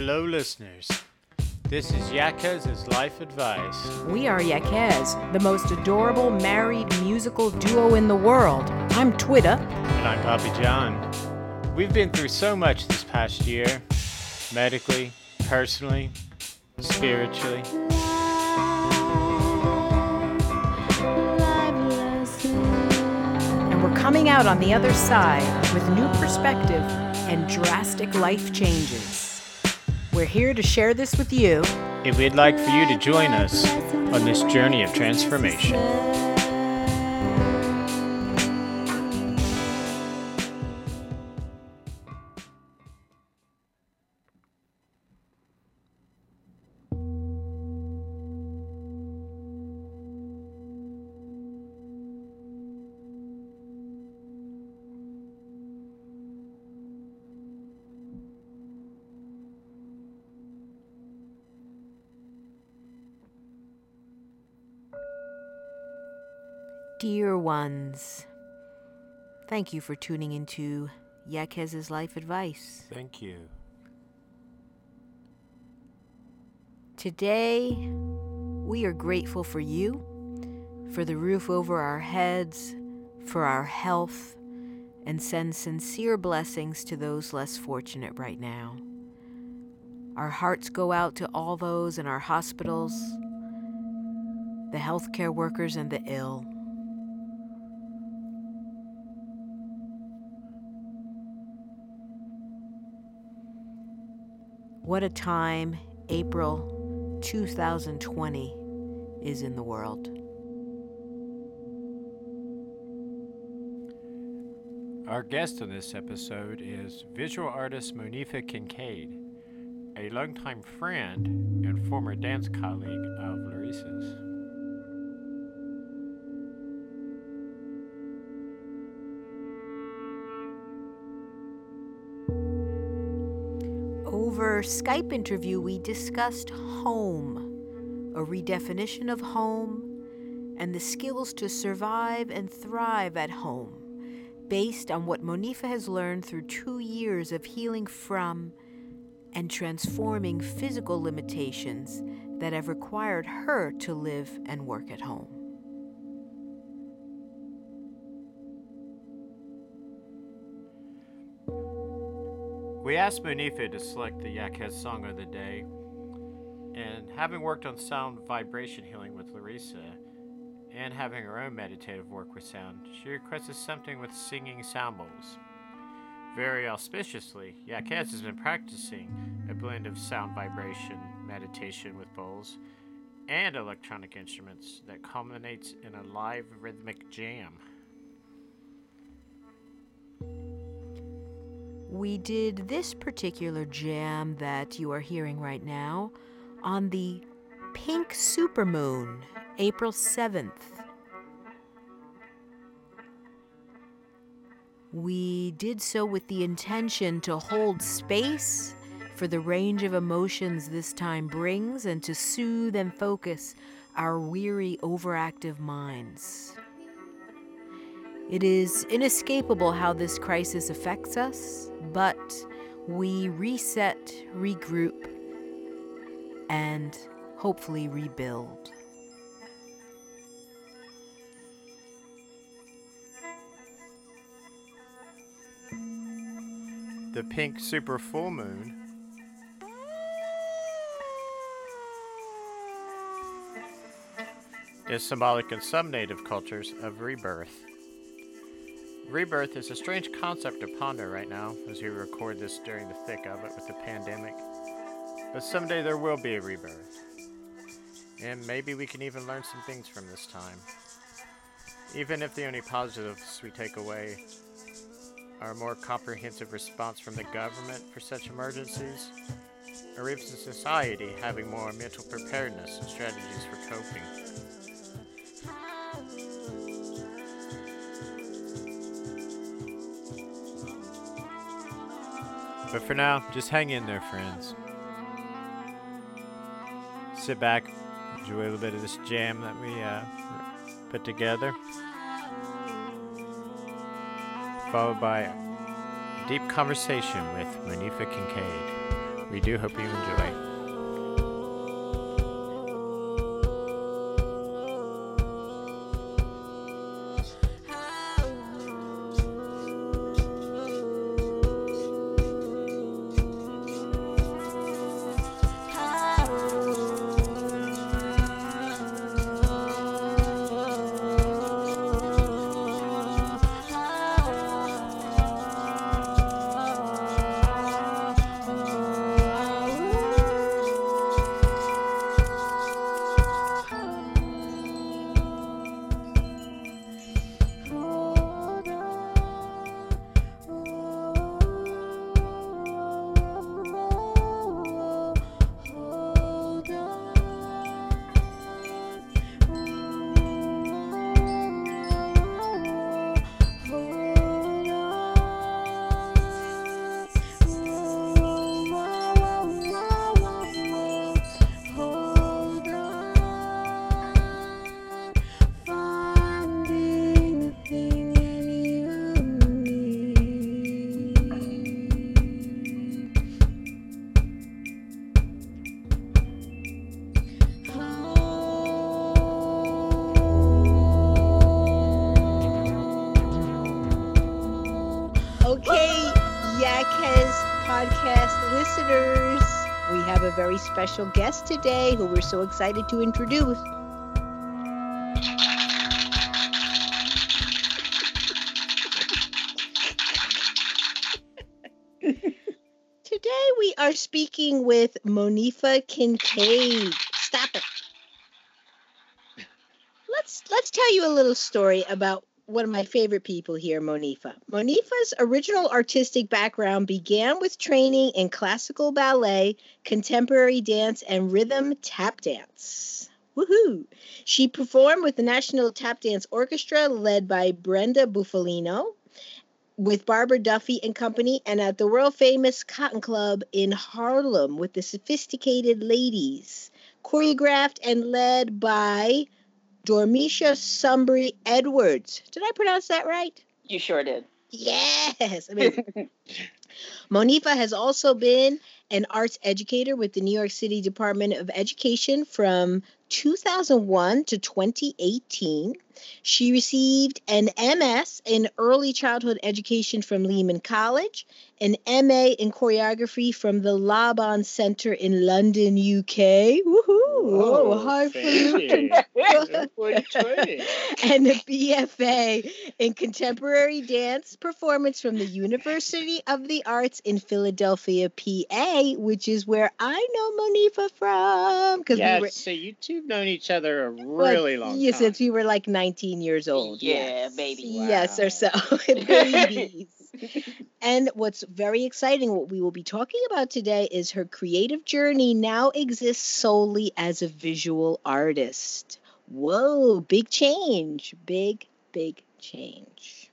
Hello, listeners. This is Yakez's Life Advice. We are Yakez, the most adorable married musical duo in the world. I'm Twitter. And I'm Poppy John. We've been through so much this past year medically, personally, spiritually. And we're coming out on the other side with new perspective and drastic life changes. We're here to share this with you. And we'd like for you to join us on this journey of transformation. Dear ones, thank you for tuning into Yakez's Life Advice. Thank you. Today, we are grateful for you, for the roof over our heads, for our health, and send sincere blessings to those less fortunate right now. Our hearts go out to all those in our hospitals, the healthcare workers, and the ill. What a time April 2020 is in the world. Our guest on this episode is visual artist Monifa Kincaid, a longtime friend and former dance colleague of Larissa's. Over Skype interview, we discussed home, a redefinition of home, and the skills to survive and thrive at home, based on what Monifa has learned through two years of healing from and transforming physical limitations that have required her to live and work at home. We asked Monifa to select the Yakez song of the day, and having worked on sound vibration healing with Larissa, and having her own meditative work with sound, she requested something with singing sound bowls. Very auspiciously, Yakez has been practicing a blend of sound vibration meditation with bowls and electronic instruments that culminates in a live rhythmic jam. We did this particular jam that you are hearing right now on the pink supermoon, April 7th. We did so with the intention to hold space for the range of emotions this time brings and to soothe and focus our weary, overactive minds. It is inescapable how this crisis affects us, but we reset, regroup, and hopefully rebuild. The pink super full moon is symbolic in some native cultures of rebirth. Rebirth is a strange concept to ponder right now as we record this during the thick of it with the pandemic. But someday there will be a rebirth. And maybe we can even learn some things from this time. Even if the only positives we take away are a more comprehensive response from the government for such emergencies, or even society having more mental preparedness and strategies for coping. But for now, just hang in there, friends. Sit back, enjoy a little bit of this jam that we uh, put together. Followed by a deep conversation with Monifa Kincaid. We do hope you enjoy. Podcast listeners, we have a very special guest today who we're so excited to introduce. Today we are speaking with Monifa Kincaid. Stop it. Let's let's tell you a little story about one of my favorite people here, Monifa. Monifa's original artistic background began with training in classical ballet, contemporary dance, and rhythm tap dance. Woohoo! She performed with the National Tap Dance Orchestra led by Brenda Bufalino, with Barbara Duffy and Company, and at the world famous Cotton Club in Harlem with the Sophisticated Ladies, choreographed and led by Dormeshia Sumbry Edwards. Did I pronounce that right? You sure did. Yes. I mean, Monifa has also been an arts educator with the New York City Department of Education from 2001 to 2018. She received an MS in early childhood education from Lehman College, an MA in choreography from the Laban Center in London, UK. Woohoo! Whoa, Oh, fancy. What training. and a BFA in contemporary dance performance from the University of the Arts in Philadelphia, PA, which is where I know Monifa from. Because Yes, we were so you two have known each other a like, really long yeah, time. since we were like 19 years old. Yeah, yes. baby. Yes, or so. Babies. and what's very exciting, what we will be talking about today, is her creative journey now exists solely as a visual artist. Whoa, big change. Big, big change.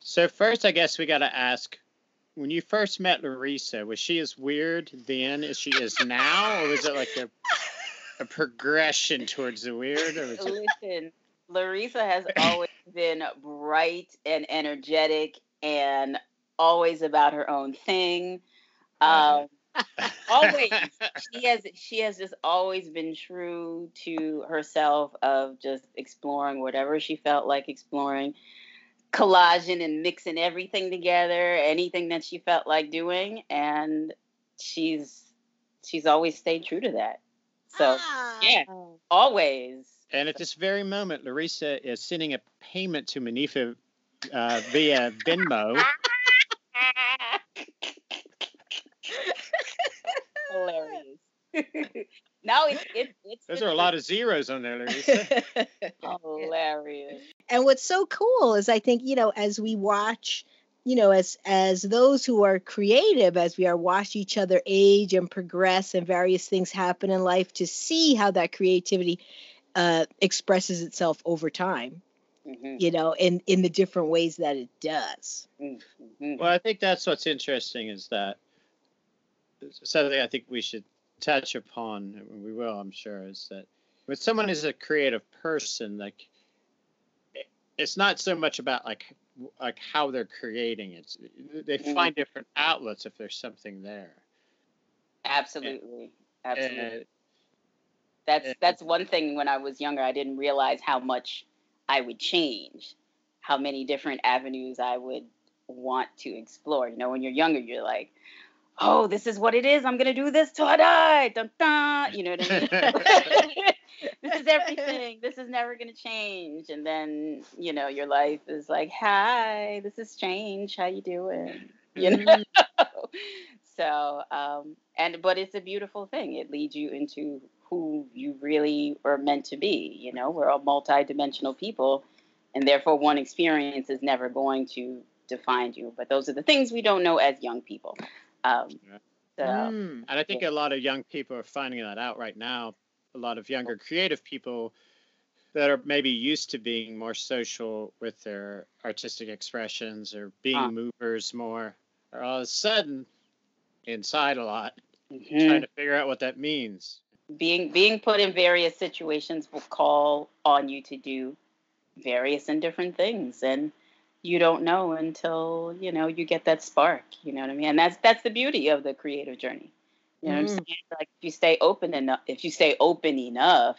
So first, I guess we got to ask: when you first met Larissa, was she as weird then as she is now, or was it like a a progression towards the weird? Or was it, Listen, Larissa has always been bright and energetic and always about her own thing. Um, always. she has she has just always been true to herself of just exploring whatever she felt like exploring collaging and mixing everything together anything that she felt like doing and she's she's always stayed true to that so yeah. always And at this very moment, Larissa is sending a payment to Monifa uh, via Venmo. hilarious no it's it, it's Those are a lot of zeros on there, Larissa. hilarious and what's so cool is I think, you know, as we watch, you know, as as those who are creative, as we are watch each other age and progress and various things happen in life to see how that creativity uh, expresses itself over time, Mhm, you know, in in the different ways that it does. mhm. Well, I think that's what's interesting is that something I think we should touch upon, and we will, I'm sure, is that when someone is a creative person, like it's not so much about like w- like how they're creating it. They Mhm. find different outlets if there's something there. Absolutely, absolutely. And, that's and- that's one thing. When I was younger, I didn't realize how much I would change, how many different avenues I would want to explore. You know, when you're younger, you're like, "Oh, this is what it is. I'm gonna do this till I die." Dun, dun. You know what I mean? this is everything. This is never gonna change. And then, you know, your life is like, "Hi, this is change. How you doing?" You know. so, um, and but it's a beautiful thing. It leads you into who you really are meant to be. You know, we're all multi-dimensional people, and therefore, one experience is never going to define you. But those are the things we don't know as young people. Um, Yeah. so, Mm. And I think a lot of young people are finding that out right now. A lot of younger creative people that are maybe used to being more social with their artistic expressions or being Uh. movers more are all of a sudden inside a lot, mhm. trying to figure out what that means. being being put in various situations will call on you to do various and different things and you don't know until you know you get that spark you know what i mean and that's that's the beauty of the creative journey you know what i'm Mm. saying like if you stay open enough if you stay open enough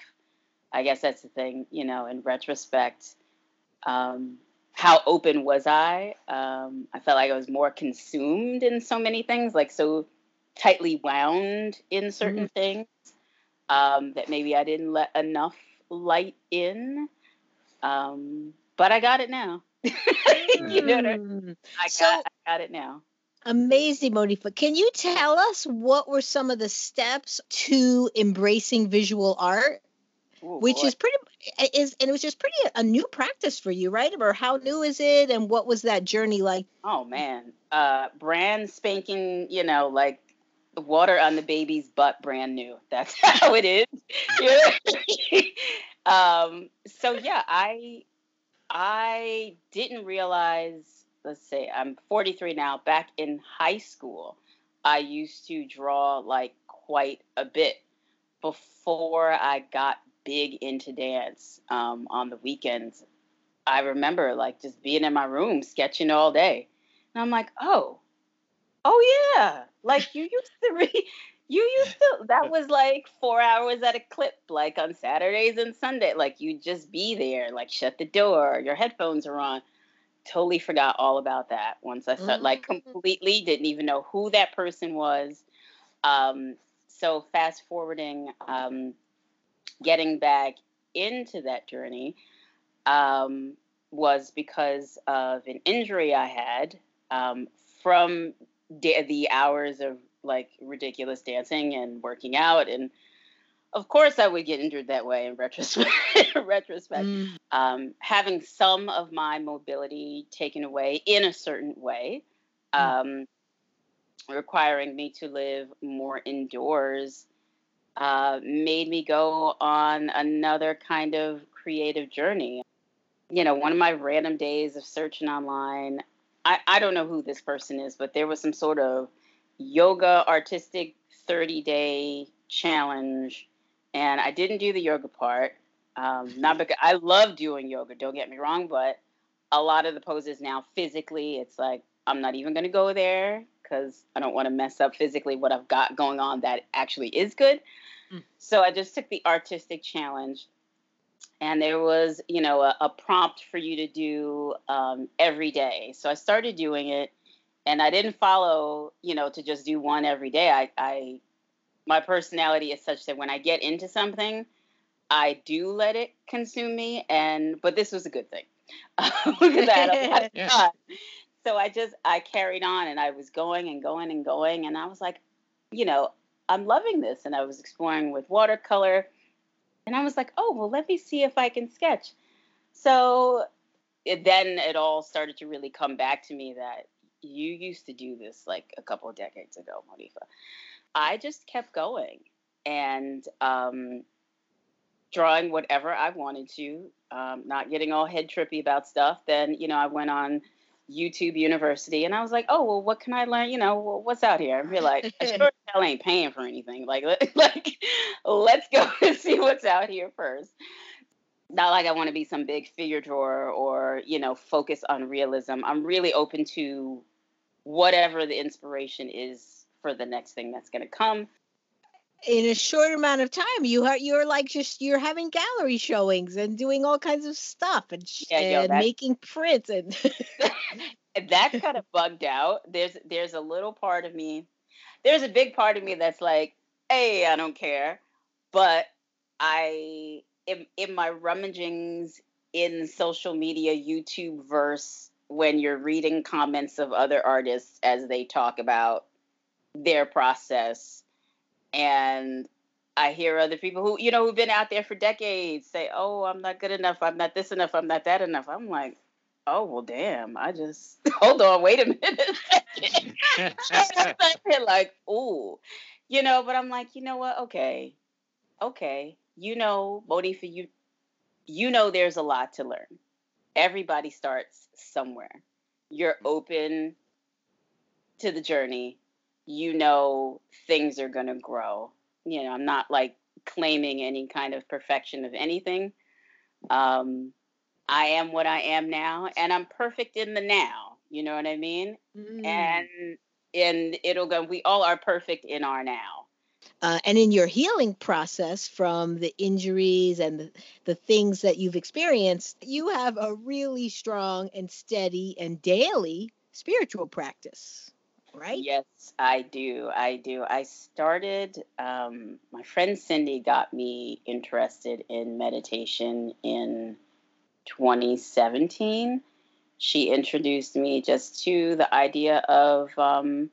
i guess that's the thing you know in retrospect um how open was i um i felt like i was more consumed in so many things like so tightly wound in certain things um, that maybe I didn't let enough light in. Um, but I got it now. you know what I, Mm. I So- I got it now. Amazing, Monifa. Can you tell us what were some of the steps to embracing visual art, Ooh, which boy. is pretty is and it was just pretty a new practice for you, right? Or how new is it, and what was that journey like? oh man, uh, brand spanking. You know, like the water on the baby's butt, brand new. That's how it is. Um, so yeah, I I didn't realize. Let's say I'm 43 now. Back in high school, I used to draw like quite a bit before I got big into dance um, on the weekends. I remember like just being in my room sketching all day, and I'm like, oh, oh yeah, like you used to read. You used to. That was like four hours at a clip, like on Saturdays and Sunday. Like you'd just be there, like shut the door, your headphones are on. Totally forgot all about that once I started. Like Mm. completely didn't even know who that person was. Um, so fast forwarding, um, getting back into that journey um, was because of an injury I had um, from da- the hours of like ridiculous dancing and working out and of course I would get injured that way in retrospect. retrospect. Mm. Um, having some of my mobility taken away in a certain way, um, requiring me to live more indoors, uh, made me go on another kind of creative journey. You know, one of my random days of searching online, I, I don't know who this person is, but there was some sort of yoga artistic 30 day challenge. And I didn't do the yoga part. Um, not because I love doing yoga, don't get me wrong, but a lot of the poses now physically, it's like I'm not even going to go there because I don't want to mess up physically what I've got going on that actually is good. Mm. So I just took the artistic challenge, and there was, you know, a, a prompt for you to do um, every day. So I started doing it, and I didn't follow, you know, to just do one every day. I, I my personality is such that when I get into something, I do let it consume me, and but this was a good thing because I had a lot of Yeah. fun. So I just I carried on, and I was going and going and going, and I was like, you know, I'm loving this, and I was exploring with watercolor, and I was like, oh well, let me see if I can sketch. So it, then it all started to really come back to me that you used to do this like a couple of decades ago, Monifa. I just kept going and um, drawing whatever I wanted to, um, not getting all head trippy about stuff. Then, you know, I went on YouTube University and I was like, oh, well, what can I learn? You know, what's out here? We're like, I sure hell ain't paying for anything. Like, like, let's go and see what's out here first. Not like I want to be some big figure drawer or, you know, focus on realism. I'm really open to whatever the inspiration is for the next thing that's going to come. in a short amount of time you are you're like just you're having gallery showings and doing all kinds of stuff and, Yeah, and making prints and that's kind of bugged out. There's there's a little part of me, there's a big part of me that's like, hey, I don't care. But I in, in my rummagings in social media, YouTube verse, when you're reading comments of other artists as they talk about their process, and I hear other people who, you know, who've been out there for decades say, Oh, I'm not good enough, I'm not this enough, I'm not that enough. I'm like, oh well damn. I just hold on. Wait a minute. Like ooh. You know but i'm like you know what? Okay. Okay. You know monifa you you know there's a lot to learn. Everybody starts somewhere. You're open to the journey you know things are going to grow you know i'm not like claiming any kind of perfection of anything um I am what I am now, and I'm perfect in the now. You know what I mean? Mm. And and it'll go. We all are perfect in our now. uh, and in your healing process from the injuries and the, the things that you've experienced, you have a really strong and steady and daily spiritual practice, right? Yes, I do. I do. I started. Um, my friend Cindy got me interested in meditation in 2017. She introduced me just to the idea of um,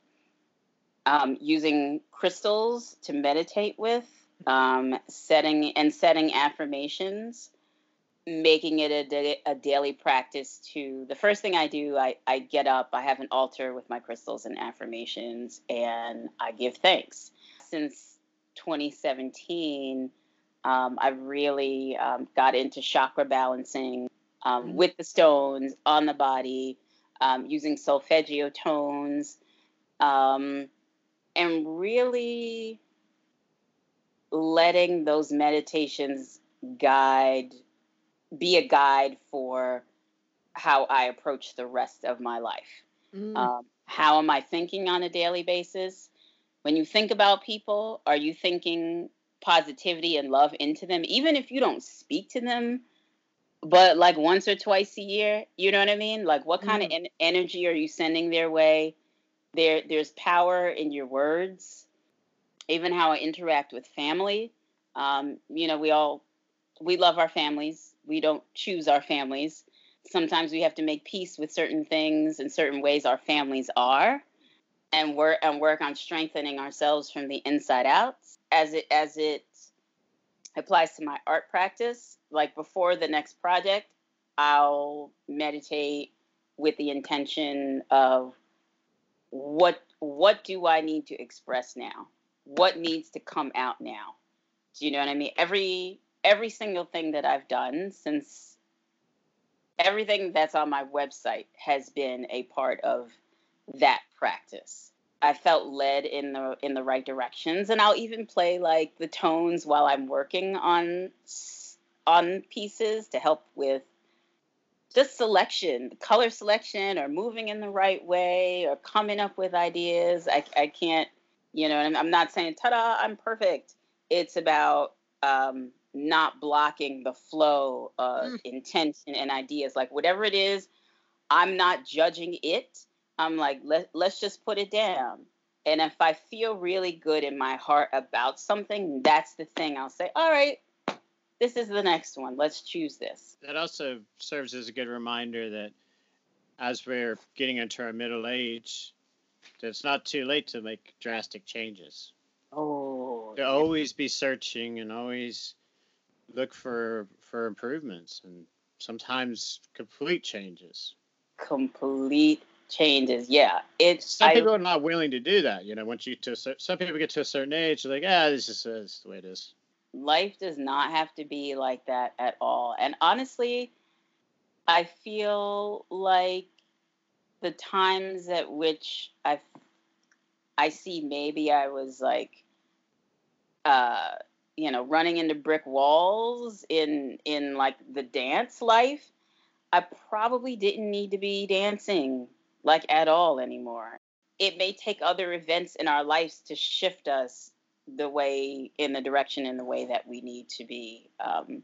um, using crystals to meditate with, um, setting and setting affirmations, making it a, a daily practice. To the first thing I do, I, I get up, I have an altar with my crystals and affirmations, and I give thanks. Since 2017, um, I really um, got into chakra balancing um, Mhm. with the stones on the body, um, using solfeggio tones, um, and really letting those meditations guide, be a guide for how I approach the rest of my life. Mm. Um, how am I thinking on a daily basis? When you think about people, are you thinking positivity and love into them, even if you don't speak to them, but like once or twice a year? You know what I mean? Like, what kind of en- energy are you sending their way? There, there's power in your words. Even how I interact with family. Um, you know, we all we love our families. We don't choose our families. Sometimes we have to make peace with certain things and certain ways our families are and work and work on strengthening ourselves from the inside out. As it as it applies to my art practice like before the next project i'll meditate with the intention of what what do i need to express now? What needs to come out now? Do you know what i mean? Every every single thing that i've done since everything that's on my website has been a part of that practice. I felt led in the in the right directions, and I'll even play like the tones while I'm working on on pieces to help with just selection, color selection, or moving in the right way, or coming up with ideas. I I can't, you know, I'm not saying ta-da, I'm perfect. It's about um, not blocking the flow of Mm. intention and ideas. Like whatever it is, I'm not judging it. I'm like, let, let's just put it down. And if I feel really good in my heart about something, that's the thing I'll say, all right, this is the next one. Let's choose this. That also serves as a good reminder that as we're getting into our middle age, that it's not too late to make drastic changes. Oh, To always be searching and always look for for improvements and sometimes complete changes. complete changes. Yeah, it's Some I, people are not willing to do that. You know, once you to some people get to a certain age, they're like, ah, this is, this is the way it is. life does not have to be like that at all. And honestly, I feel like the times at which I I see maybe I was like uh you know running into brick walls in in like the dance life I probably didn't need to be dancing like at all anymore. It may take other events in our lives to shift us the way in the direction in the way that we need to be um,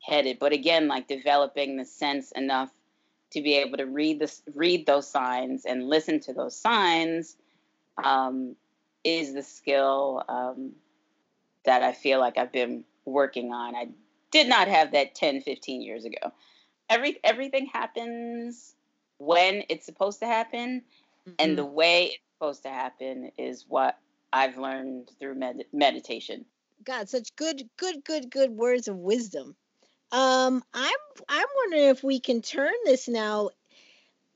headed. But again, like developing the sense enough to be able to read this, read those signs and listen to those signs um, is the skill um, that I feel like I've been working on. I did not have that 10, 15 years ago. Every everything happens when it's supposed to happen, mm-hmm. and the way it's supposed to happen is what I've learned through med- meditation. God, such good, good, good, good words of wisdom. Um, I'm I'm wondering if we can turn this now,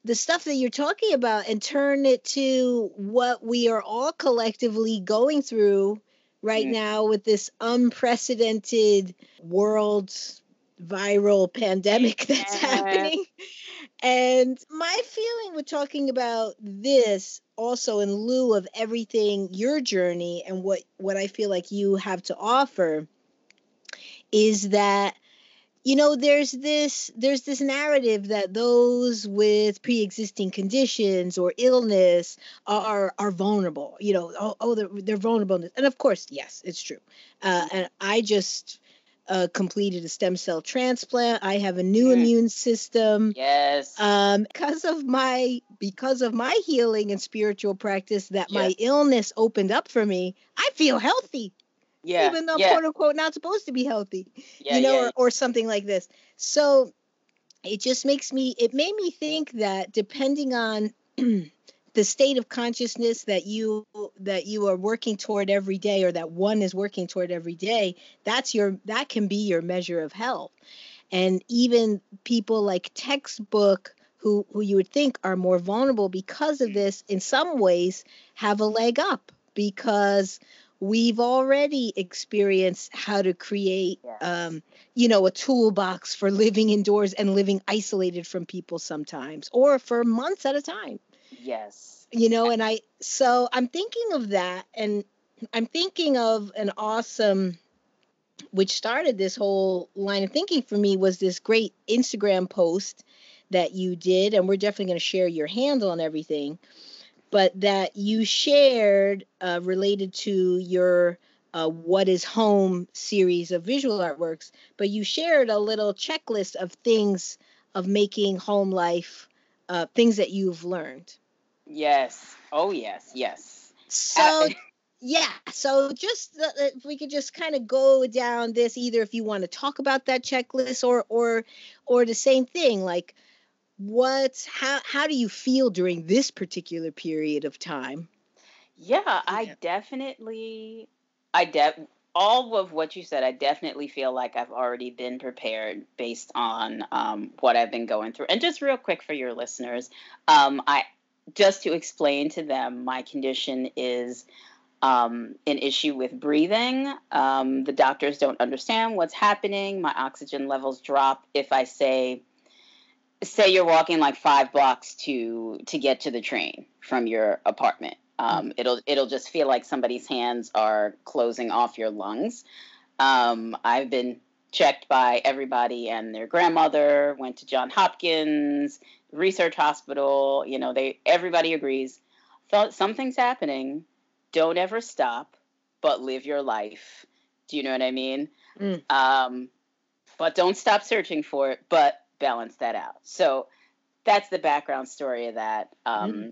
the stuff that you're talking about, and turn it to what we are all collectively going through right mm-hmm. now with this unprecedented world viral pandemic that's yeah. happening. And my feeling with talking about this also in lieu of everything your journey and what what I feel like you have to offer is that you know there's this there's this narrative that those with pre-existing conditions or illness are are vulnerable you know oh, oh they're, they're vulnerable and of course yes it's true. Uh, and i just uh, completed a stem cell transplant. I have a new mm. immune system. Yes. Um because of my because of my healing and spiritual practice that yes. my illness opened up for me i feel healthy yeah, even though yeah. quote unquote not supposed to be healthy, yeah, you know, yeah. or, or something like this. So it just makes me, it made me think that depending on the state of consciousness that you that you are working toward every day or that one is working toward every day that's your that can be your measure of health and even people like textbook who who you would think are more vulnerable because of mm. this in some ways have a leg up because we've already experienced how to create um, you know a toolbox for living indoors and living isolated from people sometimes or for months at a time. Yes. You know and i so i'm thinking of that and i'm thinking of an awesome which started this whole line of thinking for me was this great instagram post that you did and we're definitely going to share your handle and everything but that you shared uh, related to your uh, What is Home series of visual artworks, but you shared a little checklist of things of making home life, uh, things that you've learned. Yes. Oh, yes. Yes. So, yeah. So, just uh, if we could just kind of go down this, either if you want to talk about that checklist or, or, or the same thing, like, what's how how do you feel during this particular period of time yeah i definitely i de- all of what you said i definitely feel like i've already been prepared based on um, what i've been going through and just real quick for your listeners um, i just to explain to them my condition is um, an issue with breathing. Um, the doctors don't understand what's happening. My oxygen levels drop if I say say you're walking like five blocks to to get to the train from your apartment. Um, mm. it'll it'll just feel like somebody's hands are closing off your lungs. Um, i've been checked by everybody and their grandmother went to john hopkins research hospital you know they everybody agrees. Thought something's happening. Don't ever stop but live your life. Do you know what i mean? Mm. um, but don't stop searching for it. But balance that out. So that's the background story of that um, mm-hmm.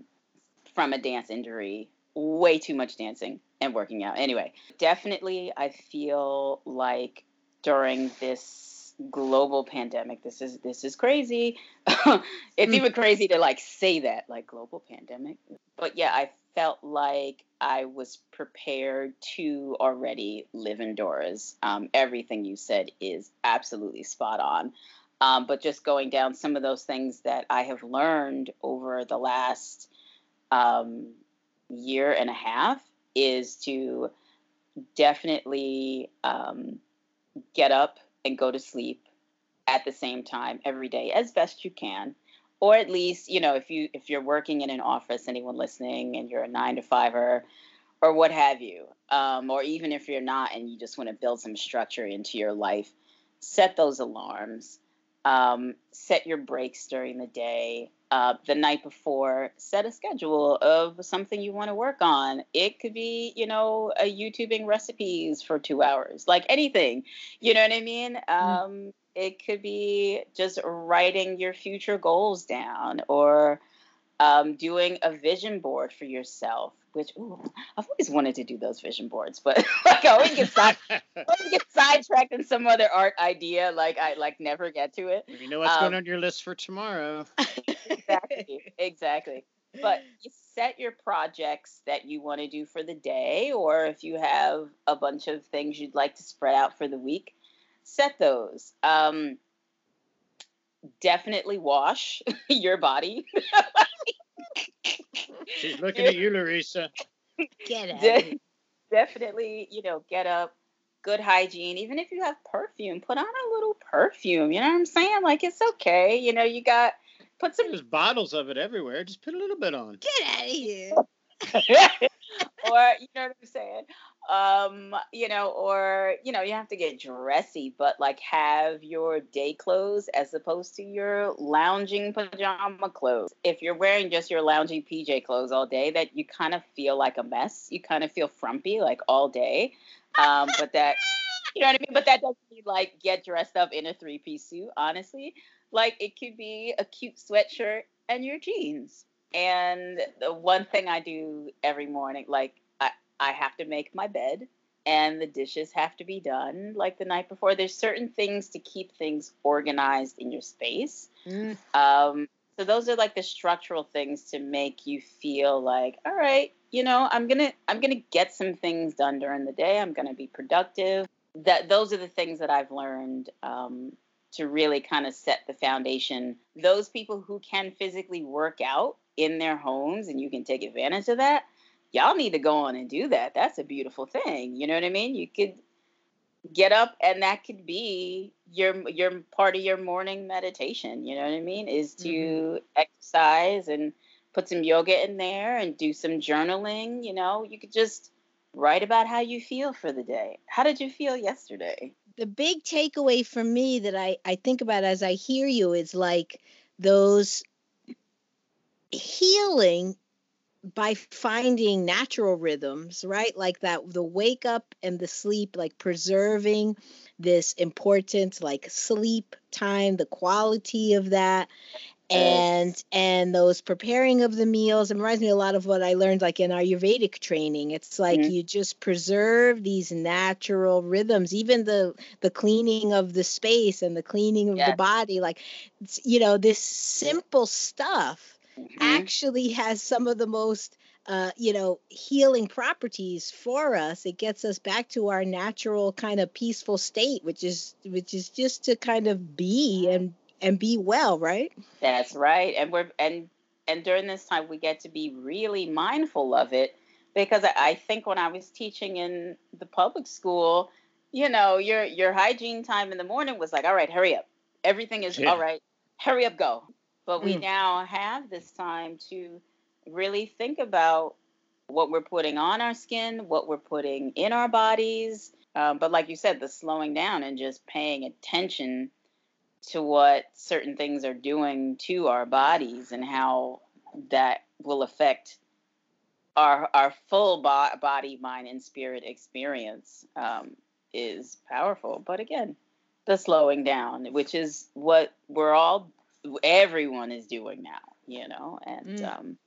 from a dance injury. Way too much dancing and working out. Anyway, definitely, I feel like during this global pandemic, this is this is crazy. it's mm. even crazy to like say that, like global pandemic. But yeah, I felt like I was prepared to already live indoors. Um, everything you said is absolutely spot on. Um, but just going down some of those things that I have learned over the last um, year and a half is to definitely um, get up and go to sleep at the same time every day as best you can. Or at least you know if you if you're working in an office anyone listening and you're a nine to fiver or what have you um, or even if you're not and you just want to build some structure into your life set those alarms um, set your breaks during the day uh, the night before, set a schedule of something you want to work on. It could be, you know, a YouTubing recipes for two hours, like anything. You know what I mean? Mm. Um, it could be just writing your future goals down or um, doing a vision board for yourself which ooh, I've always wanted to do those vision boards, but like I always get side, always get sidetracked in some other art idea. Like I like never get to it. You know what's um, going on your list for tomorrow. exactly, exactly. But you set your projects that you want to do for the day, or if you have a bunch of things you'd like to spread out for the week, set those. Um, definitely wash your body. She's looking at you, Larissa. Get it. definitely, you know, get up, good hygiene. Even if you have perfume, put on a little perfume. You know what I'm saying? Like it's okay. You know, you got put some. There's bottles of it everywhere. Just put a little bit on. Get out of here. or you know what I'm saying? Um you know or you know you have to get dressy but like have your day clothes as opposed to your lounging pajama clothes. If you're wearing just your lounging pj clothes all day that you kind of feel like a mess. You kind of feel frumpy like all day. Um but that you know what i mean? But that doesn't mean like get dressed up in a three piece suit honestly. Like it could be a cute sweatshirt and your jeans. And the one thing i do every morning like I have to make my bed and the dishes have to be done like the night before. There's certain things to keep things organized in your space. Mm. Um, so those are like the structural things to make you feel like, all right, you know, I'm gonna I'm gonna get some things done during the day. I'm gonna be productive. That those are the things that I've learned um, to really kind of set the foundation. Those people who can physically work out in their homes and you can take advantage of that y'all need to go on and do that. That's a beautiful thing. You know what I mean? You could get up and that could be your your part of your morning meditation, you know what I mean? Is to mm-hmm. exercise and put some yoga in there and do some journaling, you know? You could just write about how you feel for the day. How did you feel yesterday? The big takeaway for me that I, I think about as I hear you is like those healing by finding natural rhythms, right? Like that, the wake up and the sleep, like preserving this important, like sleep time, the quality of that. And and those preparing of the meals it reminds me a lot of what I learned like in Ayurvedic training. It's like mm-hmm. you just preserve these natural rhythms, even the the cleaning of the space and the cleaning of the body. Like you know, this simple stuff mm-hmm. actually has some of the most uh, you know healing properties for us it gets us back to our natural kind of peaceful state which is which is just to kind of be and and be well right that's right and we're and and during this time we get to be really mindful of it because I think when I was teaching in the public school, you know, your your hygiene time in the morning was like, all right, hurry up. Everything is yeah. all right. Hurry up, go. But we mm. now have this time to really think about what we're putting on our skin, what we're putting in our bodies. Um, but like you said, the slowing down and just paying attention to what certain things are doing to our bodies and how that will affect our our full bo- body, mind, and spirit experience um, is powerful. But again, the slowing down, which is what we're all everyone is doing now, you know, and mm. um,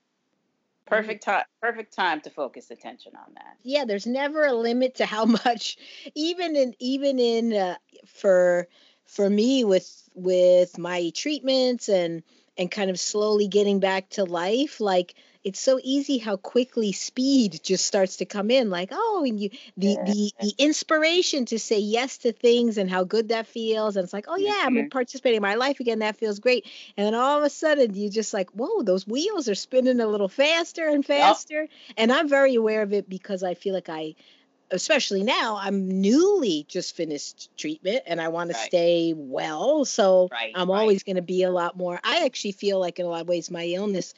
perfect time perfect time to focus attention on that yeah there's never a limit to how much even in even in uh, for for me with with my treatments and and kind of slowly getting back to life like it's so easy how quickly speed just starts to come in like oh and you the the the inspiration to say yes to things and how good that feels and it's like oh yeah i'm mm-hmm. participating in my life again that feels great and then all of a sudden you just like whoa those wheels are spinning a little faster and faster yep. and i'm very aware of it because i feel like i especially now i'm newly just finished treatment and i want right. to stay well so right, i'm right. always going to be a lot more i actually feel like in a lot of ways my illness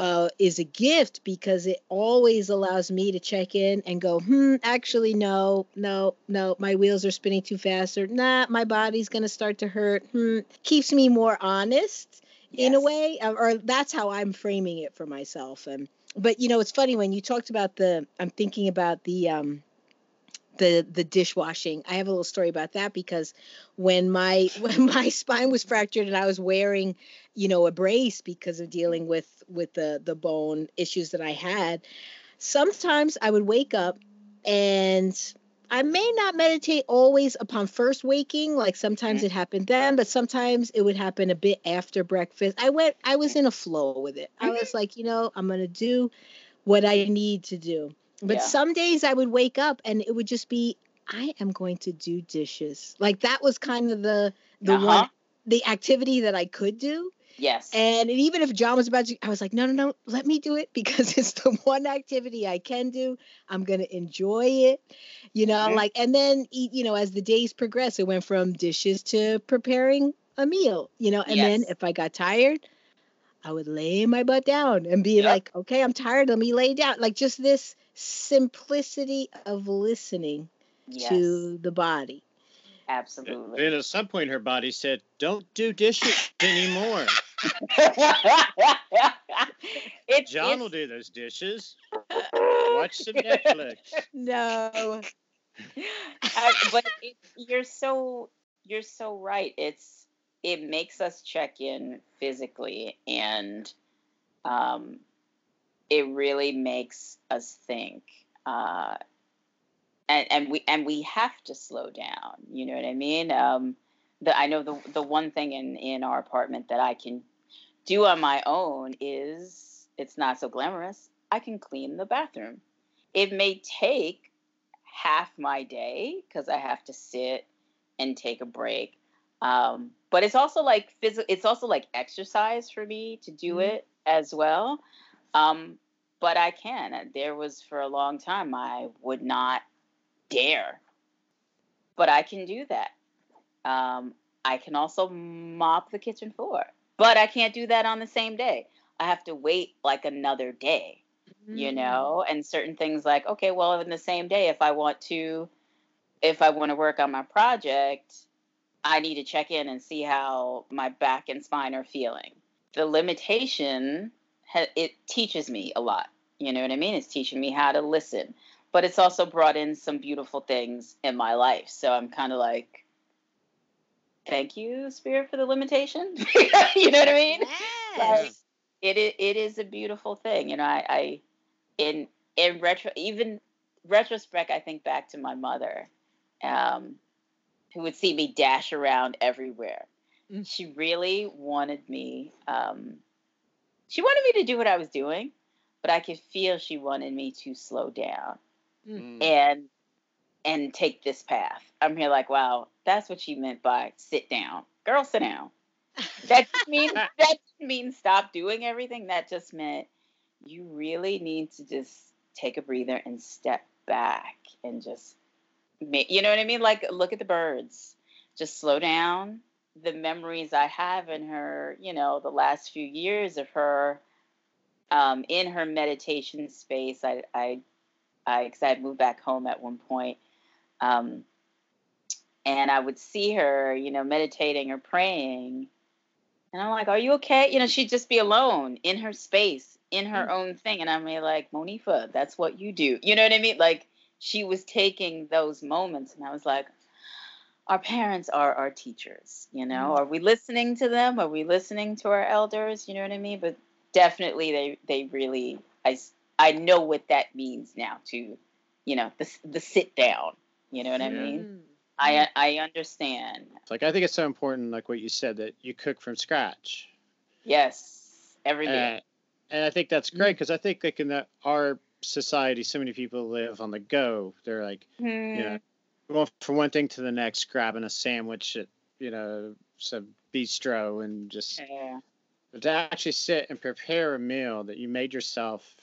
uh, is a gift because it always allows me to check in and go, hmm, actually, no, no, no, my wheels are spinning too fast, or nah, my body's going to start to hurt. Hmm, keeps me more honest in a way, uh, or that's how I'm framing it for myself. And but you know, it's funny when you talked about the. I'm thinking about the um, the the dishwashing. I have a little story about that because when my when my spine was fractured and I was wearing, you know, a brace because of dealing with with the the bone issues that I had, sometimes I would wake up and I may not meditate always upon first waking, like sometimes it happened then, but sometimes it would happen a bit after breakfast. I went I was in a flow with it. I Mhm. was like, you know, I'm going to do what I need to do. But Yeah. some days I would wake up and it would just be I am going to do dishes. Like that was kind of the the Uh-huh. one the activity that I could do. Yes. And even if John was about to, I was like, no, no, no, let me do it because it's the one activity I can do. I'm going to enjoy it, you know, Mhm. like, and then, you know, as the days progress, it went from dishes to preparing a meal, you know, and then if I got tired, I would lay my butt down and be Yep. like, okay, I'm tired. Let me lay down. Like just this simplicity of listening yes. to the body. Absolutely. And at some point, her body said, "Don't do dishes anymore. it's, John will do those dishes. Watch some Netflix." No. I, but it, you're so you're so right. It's it makes us check in physically, and um, it really makes us think. Uh, and and we and we have to slow down. You know what I mean? Um, the I know the the one thing in in our apartment that I can do on my own is it's not so glamorous. I can clean the bathroom. It may take half my day because I have to sit and take a break. Um, but it's also like physical. It's also like exercise for me to do Mhm. it as well. Um, but I can. There was for a long time I would not dare, but I can do that. Um, I can also mop the kitchen floor, but I can't do that on the same day. I have to wait like another day you Mm. know and certain things like okay well in the same day if i want to if i want to work on my project i need to check in and see how my back and spine are feeling the limitation it teaches me a lot you know what i mean it's teaching me how to listen but it's also brought in some beautiful things in my life so i'm kind of like thank you spirit for the limitation you know what i mean Yes. like it is, it is a beautiful thing you know i, I in in retro even retrospect i think back to my mother um who would see me dash around everywhere Mm. she really wanted me um she wanted me to do what i was doing but i could feel she wanted me to slow down Mm. and and take this path i'm here like wow that's what she meant by sit down girl sit down that means that just means stop doing everything. That just meant you really need to just take a breather and step back and just, you know what I mean? Like look at the birds, just slow down. The memories I have in her, you know, the last few years of her, um, in her meditation space. I, I, I, because I had moved back home at one point, um, and I would see her, you know, meditating or praying. And I'm like, Are you okay? You know, she'd just be alone in her space, in her own thing. And I'm like, Monifa, that's what you do. You know what I mean? Like, she was taking those moments. And I was like, Our parents are our teachers. You know, are we listening to them? Are we listening to our elders? You know what I mean? But definitely, they, they really, I, I know what that means now to, you know, the, the sit down. You know what I mean? Mm. I, I understand. Like I think it's so important, like what you said, that you cook from scratch. Yes, every day. And, and I think that's mm. great because I think like in the, our society, so many people live on the go. They're like, you know, mm. going from one thing to the next, grabbing a sandwich at, you know, some bistro and just Yeah. but to actually sit and prepare a meal that you made yourself,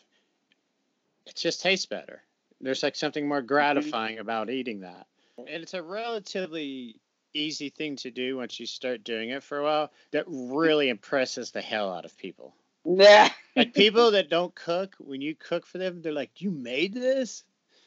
it just tastes better. There's like something more mm-hmm. gratifying about eating that. And it's a relatively easy thing to do once you start doing it for a while that really impresses the hell out of people. Yeah. Like people that don't cook, when you cook for them, they're like, "You made this?"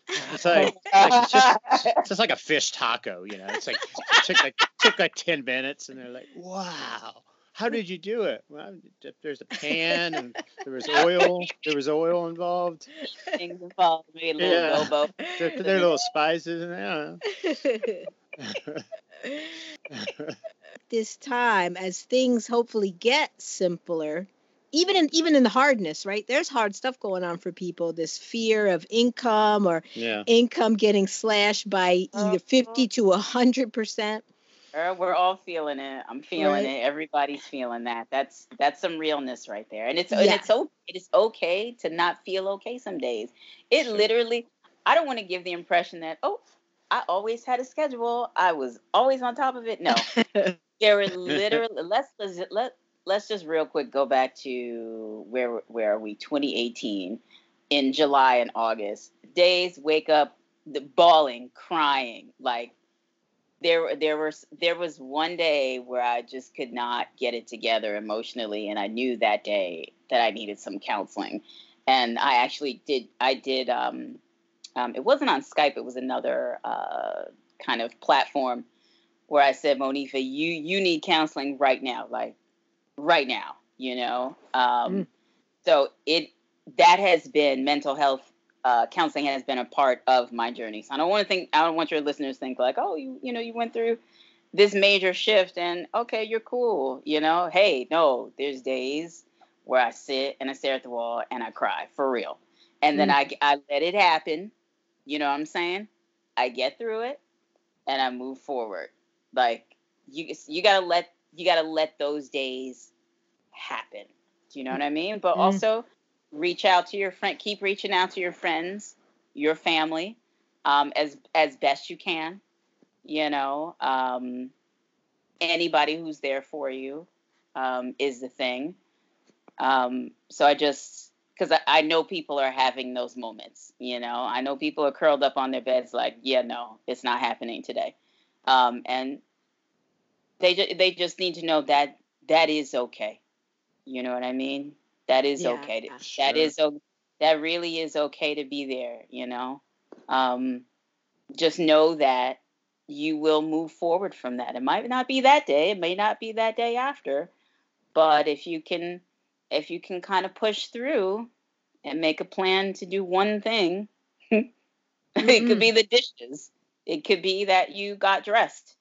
It's like, like, it's just it's just like a fish taco, you know. It's like it took like took like ten minutes, and they're like, "Wow, how did you do it? Well, there's a pan and there was oil. There was oil involved. Things involved, maybe a little Yeah. elbow. There, there are little spices in there. this time as things hopefully get simpler even in even in the hardness right there's hard stuff going on for people this fear of income or yeah. income getting slashed by either uh-huh. 50 to 100 percent Girl, we're all feeling it. I'm feeling Right. it. Everybody's feeling that. That's that's some realness right there. And it's and it's so it is okay to not feel okay some days. It Sure. literally I don't want to give the impression that, oh, I always had a schedule. I was always on top of it. No. there were literally let's let's let let's just real quick go back to where where are we 2018 in July and August days wake up the bawling crying like there there was there was one day where I just could not get it together emotionally and I knew that day that I needed some counseling and I actually did I did um, um it wasn't on Skype it was another uh kind of platform where I said Monifa you you need counseling right now like right now you know um Mm. so it that has been mental health uh, counseling has been a part of my journey. So I don't want to think I don't want your listeners to think like, oh, you you know, you went through this major shift and okay, you're cool. You know, hey, no, there's days where I sit and I stare at the wall and I cry for real, and then I I let it happen. You know what I'm saying? I get through it and I move forward. Like you you gotta let you gotta let those days happen. Do you know what I mean? But Mm. also reach out to your friend keep reaching out to your friends your family um, as as best you can you know um, anybody who's there for you um, is the thing. Um, so i just because I, I know people are having those moments you know. I know people are curled up on their beds like yeah no it's not happening today. Um, and they, ju- they just need to know that that is okay. You know what i mean that is Yeah, okay to, sure. that is o- that really is okay to be there you know? Um, just know that you will move forward from that. It might not be that day it may not be that day after but if you can if you can kind of push through and make a plan to do one thing it could be the dishes. It could be that you got dressed.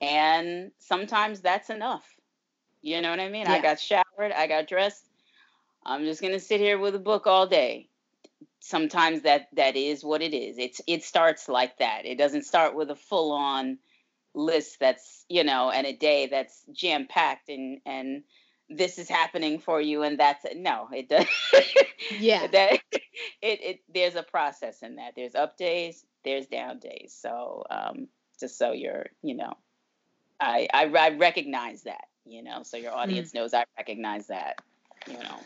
And sometimes that's enough. You know what i mean? I got showered i got dressed i'm just going to sit here with a book all day. Sometimes that that is what it is. It's it starts like that. It doesn't start with a full on list that's you know and a day that's jam packed and and this is happening for you and that's it. No it does Yeah. that it, it there's a process in that. There's up days there's down days. So um just so you're you know i i, I recognize that you know so your audience knows i recognize that you know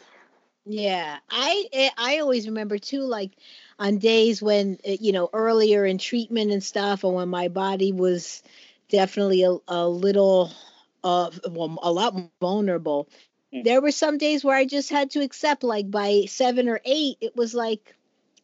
Yeah, I eh, I always remember too, like on days when eh, you know earlier in treatment and stuff, or when my body was definitely a, a little, uh, well, a lot vulnerable. Mm. There were some days where I just had to accept, like by seven or eight, it was like,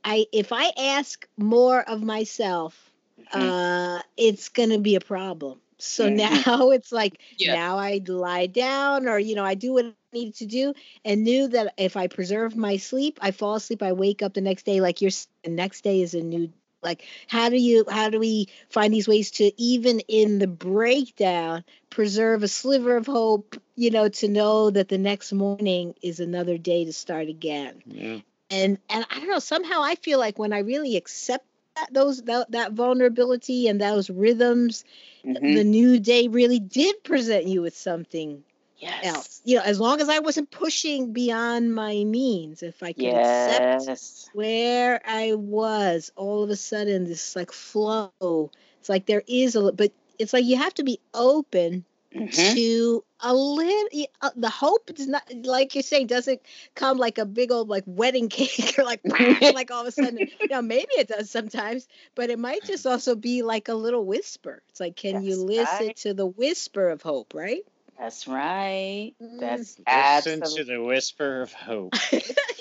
I if I ask more of myself, Mhm. uh, it's gonna be a problem. So Mhm. now it's like Yeah. now I lie down or you know I do what I need to do and knew that if I preserve my sleep, I fall asleep, I wake up the next day like you're the next day is a new like how do you how do we find these ways to even in the breakdown preserve a sliver of hope, you know, to know that the next morning is another day to start again Yeah. and and I don't know somehow I feel like when I really accept those that, that vulnerability and those rhythms Mhm. the new day really did present you with something yes. else. You know as long as I wasn't pushing beyond my means if I could accept where I was all of a sudden this like flow it's like there is a but it's like you have to be open Mhm. to a little uh, the hope does not like you're saying doesn't come like a big old like wedding cake or like like all of a sudden you know maybe it does sometimes but it might just also be like a little whisper it's like can you listen right. to the whisper of hope right that's right Mm. that's Listen absolutely to the whisper of hope.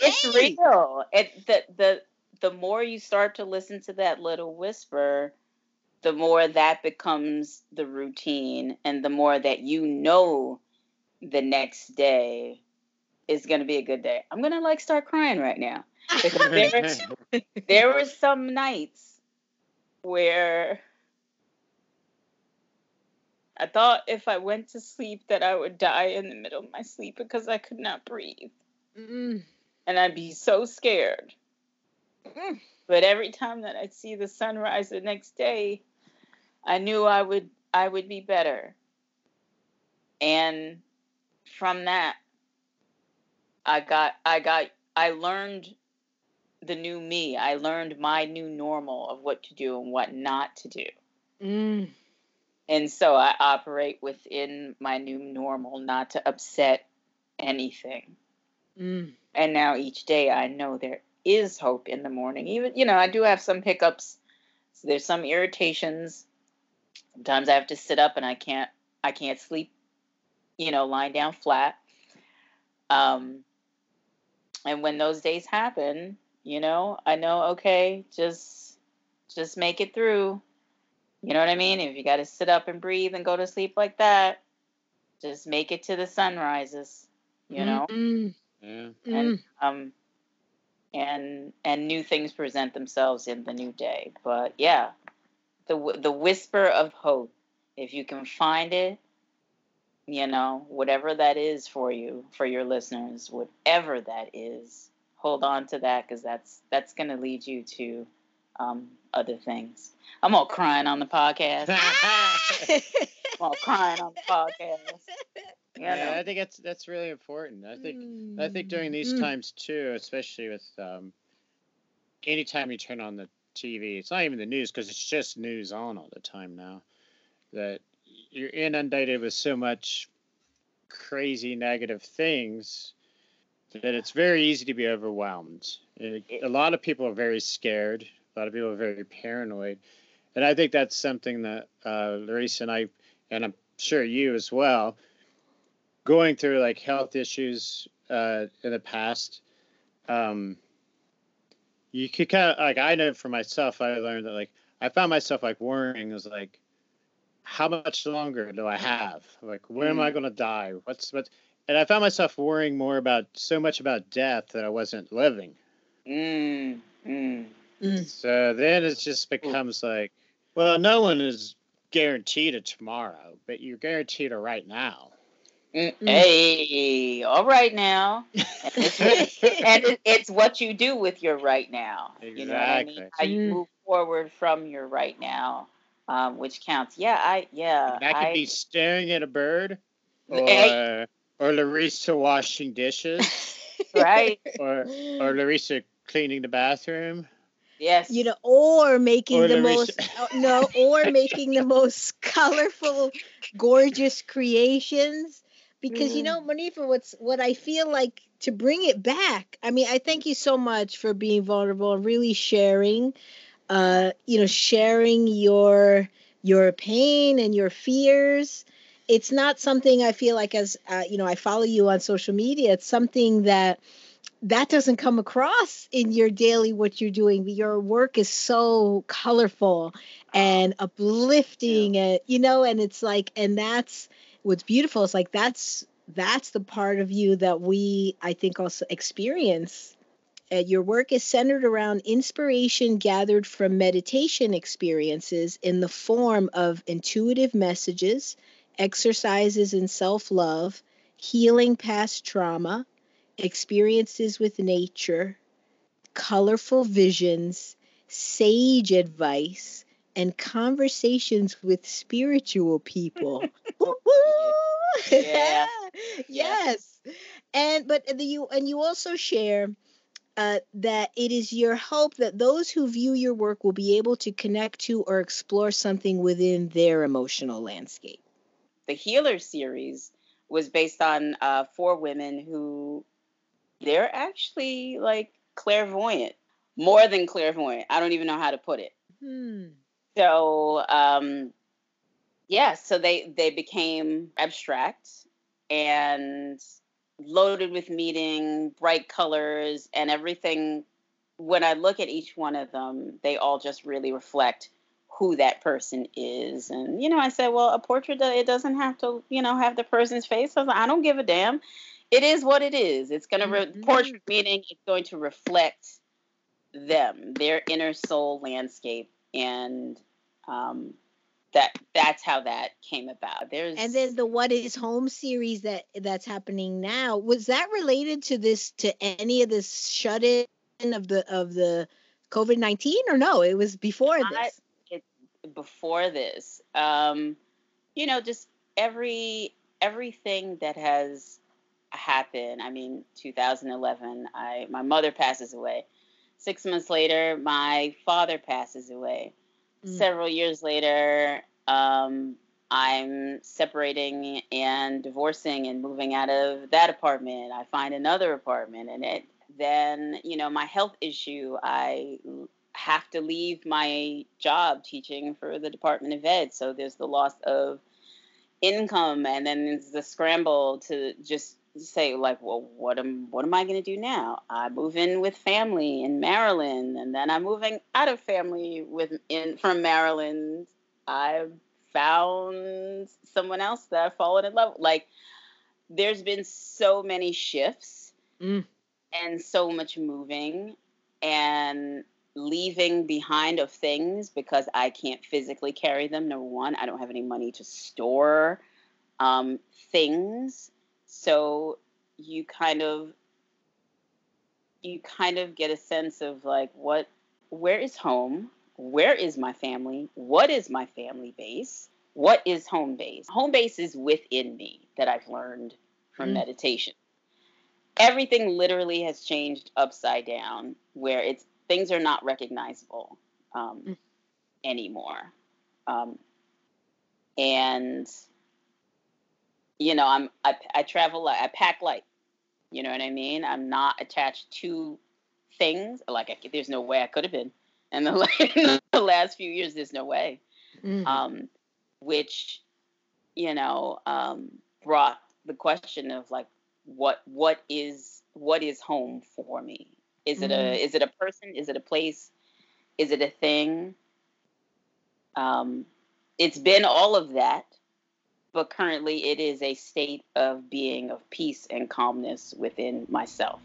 it's real. It the the the more you start to listen to that little whisper, the more that becomes the routine, and the more that you know the next day is going to be a good day. I'm going to like start crying right now. there, there were some nights where I thought if I went to sleep that I would die in the middle of my sleep because I could not breathe. Mm. And I'd be so scared. Mm. But every time that I'd see the sunrise the next day, I knew I would I would be better. And from that I got I got I learned the new me. I learned my new normal of what to do and what not to do. Mm. And so I operate within my new normal, not to upset anything. Mm. And now each day I know there is hope in the morning. Even, you know, I do have some hiccups. So there's some irritations. Sometimes I have to sit up and I can't I can't sleep, you know, lying down flat. Um and when those days happen, you know, I know okay, just just make it through you know what I mean? If you got to sit up and breathe and go to sleep like that, just make it to the sunrises. You know. Mm-hmm. Yeah. And um, and and new things present themselves in the new day. But yeah, the the whisper of hope. If you can find it, you know, whatever that is for you, for your listeners, whatever that is, hold on to that because that's that's going to lead you to um, other things. I'm all crying on the podcast. I'm all crying on the podcast. yeah, I think that's that's really important. I think mm. I think during these mm. times too, especially with um, anytime you turn on the TV, it's not even the news because it's just news on all the time now. That you're inundated with so much crazy negative things that it's very easy to be overwhelmed. A lot of people are very scared a lot of people are very paranoid, and I think that's something that uh, Larissa and I, and I'm sure you as well, going through like health issues uh, in the past. Um, you could kind of like I know for myself, I learned that like I found myself like worrying was like, how much longer do I have? Like, when mm. am I mm. going to die? What's what? And I found myself worrying more about so much about death that I wasn't living. Mm. Mm. Mm. So then it just becomes like, well, no one is guaranteed a tomorrow, but you're guaranteed a right now. Mm. Hey, all right now. and, it's, and it's, what you do with your right now. Exactly. You know what I mean? How you mm. move forward from your right now, um, which counts. Yeah, I yeah. And that could I, be staring at a bird, or hey. or Larissa washing dishes, right? Or or Larissa cleaning the bathroom. Yes. You know, or making or the most uh, no, or making the most colorful, gorgeous creations. Because mm. you know, Monifa, what's what I feel like to bring it back. I mean, I thank you so much for being vulnerable and really sharing. Uh, you know, sharing your your pain and your fears. It's not something I feel like as uh, you know, I follow you on social media. It's something that that doesn't come across in your daily what you're doing your work is so colorful and uplifting yeah. and you know and it's like and that's what's beautiful is like that's that's the part of you that we i think also experience. Uh, your work is centered around inspiration gathered from meditation experiences in the form of intuitive messages exercises in self-love healing past trauma experiences with nature, colorful visions, sage advice, and conversations with spiritual people. yeah. yes. And but the, you and you also share uh, that it is your hope that those who view your work will be able to connect to or explore something within their emotional landscape. The Healer series was based on uh, four women who they're actually like clairvoyant, more than clairvoyant. I don't even know how to put it. Hmm. So, um, yeah, so they they became abstract and loaded with meaning, bright colors, and everything. When I look at each one of them, they all just really reflect who that person is. And you know, I said, well, a portrait it doesn't have to, you know, have the person's face. I like, I don't give a damn. It is what it is. It's going to re- mm-hmm. portrait meaning it's going to reflect them, their inner soul landscape, and um, that that's how that came about. There's and then the What Is Home series that that's happening now was that related to this to any of this shut in of the of the COVID nineteen or no? It was before this. I, it, before this, um, you know, just every everything that has happened. I mean, 2011, I my mother passes away. Six months later, my father passes away. Mm. Several years later, um, I'm separating and divorcing and moving out of that apartment. I find another apartment, and it then you know my health issue. I have to leave my job teaching for the Department of Ed, so there's the loss of income, and then there's the scramble to just say like, well, what am what am I going to do now? I move in with family in Maryland, and then I'm moving out of family with in from Maryland. I found someone else that I've fallen in love. Like, there's been so many shifts mm. and so much moving and leaving behind of things because I can't physically carry them. Number one, I don't have any money to store um, things so you kind of you kind of get a sense of like what where is home? Where is my family? What is my family base? What is home base? Home base is within me that i've learned from mm. meditation. Everything literally has changed upside down where it's things are not recognizable um, mm. anymore. Um, and you know, I'm I, I travel light, I pack light. You know what I mean? I'm not attached to things. Like I, there's no way I could have been. And the, the last few years, there's no way. Mm-hmm. Um, which, you know, um, brought the question of like, what what is what is home for me? Is it mm-hmm. a is it a person? Is it a place? Is it a thing? Um, it's been all of that but currently it is a state of being of peace and calmness within myself.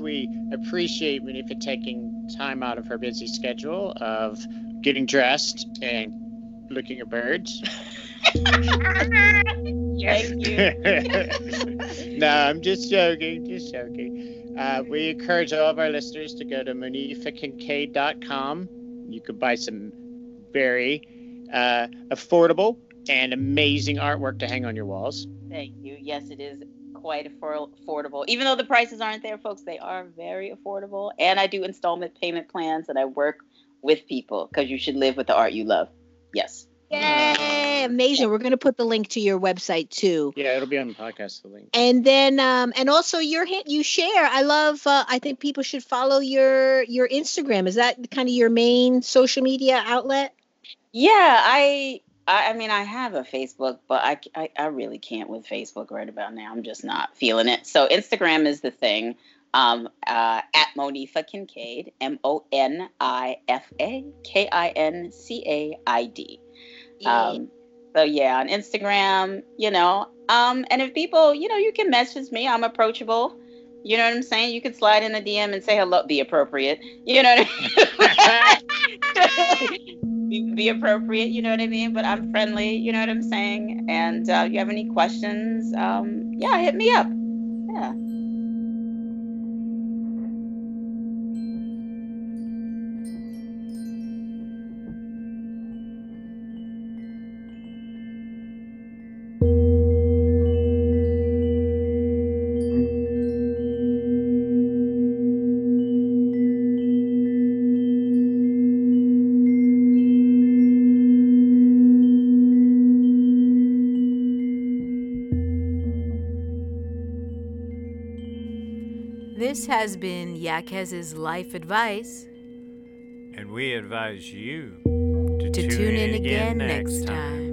we appreciate for taking time out of her busy schedule of getting dressed and looking at birds. Thank you. no, I'm just joking, just joking. Uh, we encourage all of our listeners to go to monifakincaid.com. You could buy some very uh, affordable and amazing artwork to hang on your walls. Thank you. Yes, it is quite affordable. Even though the prices aren't there, folks, they are very affordable. And I do installment payment plans and I work with people because you should live with the art you love. Yes. Yay! Amazing. We're going to put the link to your website too. Yeah, it'll be on the podcast. The link. And then, um, and also your you share. I love. Uh, I think people should follow your your Instagram. Is that kind of your main social media outlet? Yeah, I I, I mean, I have a Facebook, but I, I, I really can't with Facebook right about now. I'm just not feeling it. So Instagram is the thing. Um, uh, at Monifa Kincaid, M O N I F A K I N C A I D. Um, so yeah, on Instagram, you know. Um, and if people, you know, you can message me. I'm approachable. You know what I'm saying? You can slide in a DM and say hello. Be appropriate. You know what I mean? be, appropriate, you know what I mean? But I'm friendly, you know what I'm saying? And uh, you have any questions, um, yeah, hit me up. Yeah. This has been Yaquez's life advice. And we advise you to tune in again next time.